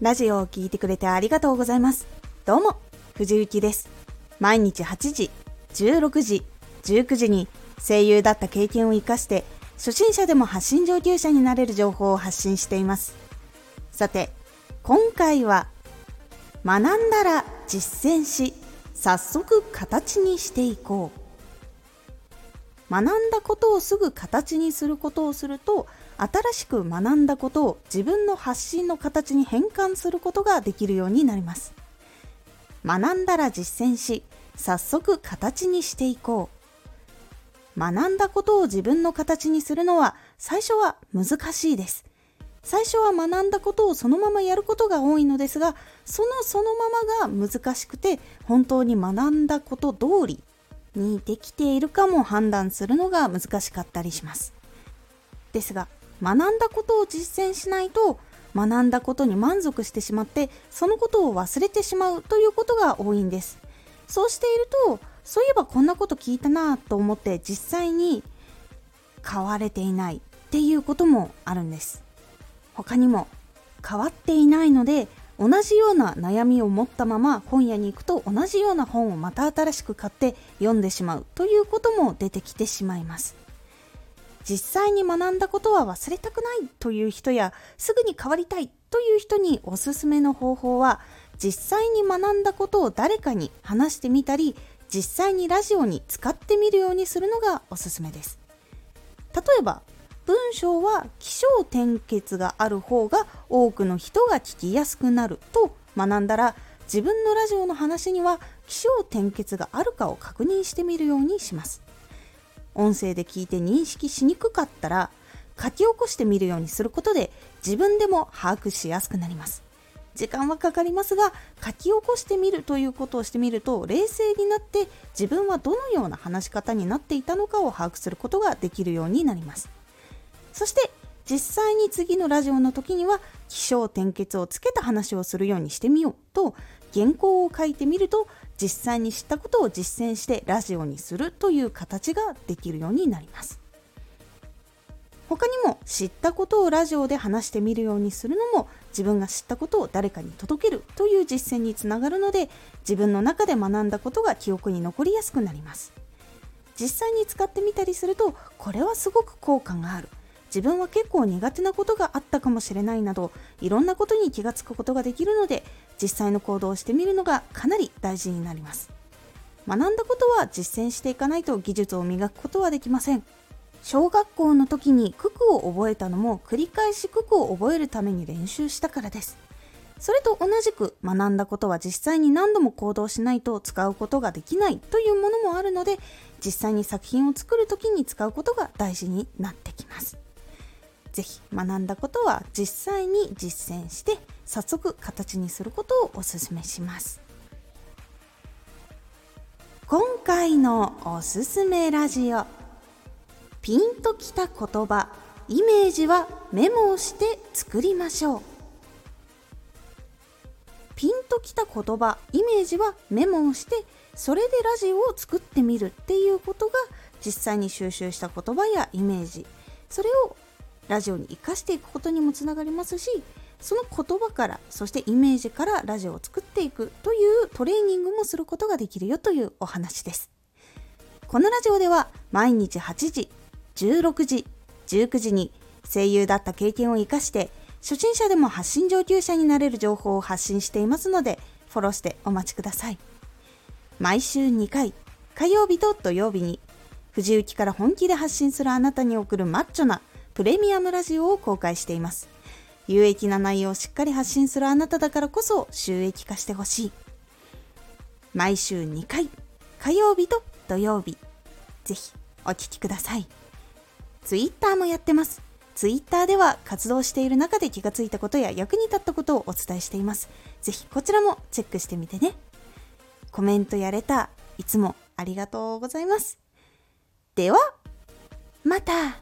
ラジオを聴いてくれてありがとうございます。どうも、藤幸です。毎日8時、16時、19時に声優だった経験を活かして初心者でも発信上級者になれる情報を発信しています。さて、今回は学んだら実践し早速形にしていこう学んだことをすぐ形にすることをすると新しく学んだことを自分の発信の形に変換することができるようになります。学んだら実践し早速形にしていこう。学んだことを自分の形にするのは最初は難しいです。最初は学んだことをそのままやることが多いのですがそのそのままが難しくて本当に学んだこと通りにできているかも判断するのが難しかったりします。ですが学んだことを実践しないと学んだことに満足してしまってそのことを忘れてしまうということが多いんです。そうしているとそういえばこんなこと聞いたなと思って実際に変われていないっていうこともあるんです。他にも変わっていないので同じような悩みを持ったまま本屋に行くと同じような本をまた新しく買って読んでしまうということも出てきてしまいます。実際に学んだことは忘れたくないという人やすぐに変わりたいという人におすすめの方法は実際に学んだことを誰かに話してみたり実際にラジオに使ってみるようにするのがおすすめです。例えば文章は起承転結がある方が多くの人が聞きやすくなると学んだら自分のラジオの話には起承転結があるかを確認してみるようにします。音声で聞いて認識しにくかったら書き起こしてみるようにすることで自分でも把握しやすくなります。時間はかかりますが書き起こしてみるということをしてみると冷静になって自分はどのような話し方になっていたのかを把握することができるようになります。そして実際に次のラジオの時には起承転結をつけた話をするようにしてみようと原稿を書いてみると実際に知ったことを実践してラジオにするという形ができるようになります。他にも知ったことをラジオで話してみるようにするのも自分が知ったことを誰かに届けるという実践につながるので自分の中で学んだことが記憶に残りやすくなります。実際に使ってみたりするとこれはすごく効果がある。自分は結構苦手なことがあったかもしれないなどいろんなことに気がつくことができるので実際の行動をしてみるのがかなり大事になります。学んだことは実践していかないと技術を磨くことはできません。小学校の時に九九を覚えたのも繰り返し九九を覚えるために練習したからです。それと同じく学んだことは実際に何度も行動しないと使うことができないというものもあるので実際に作品を作る時に使うことが大事になってきます。ぜひ学んだことは実際に実践して早速形にすることをお勧めします。今回のおすすめラジオ。ピンときた言葉イメージはメモをして作りましょう。ピンときた言葉イメージはメモをしてそれでラジオを作ってみるっていうことが実際に収集した言葉やイメージ。それをラジオに生かしていくことにもつながりますしその言葉からそしてイメージからラジオを作っていくというトレーニングもすることができるよというお話です。このラジオでは毎日8時16時19時に声優だった経験を生かして初心者でも発信上級者になれる情報を発信していますのでフォローしてお待ちください。毎週2回火曜日と土曜日に藤雪から本気で発信するあなたに送るマッチョなプレミアムラジオを公開しています。有益な内容をしっかり発信するあなただからこそ収益化してほしい。毎週2回、火曜日と土曜日。ぜひお聴きください。ツイッターもやってます。ツイッターでは活動している中で気がついたことや役に立ったことをお伝えしています。ぜひこちらもチェックしてみてね。コメントやれた、いつもありがとうございます。では、また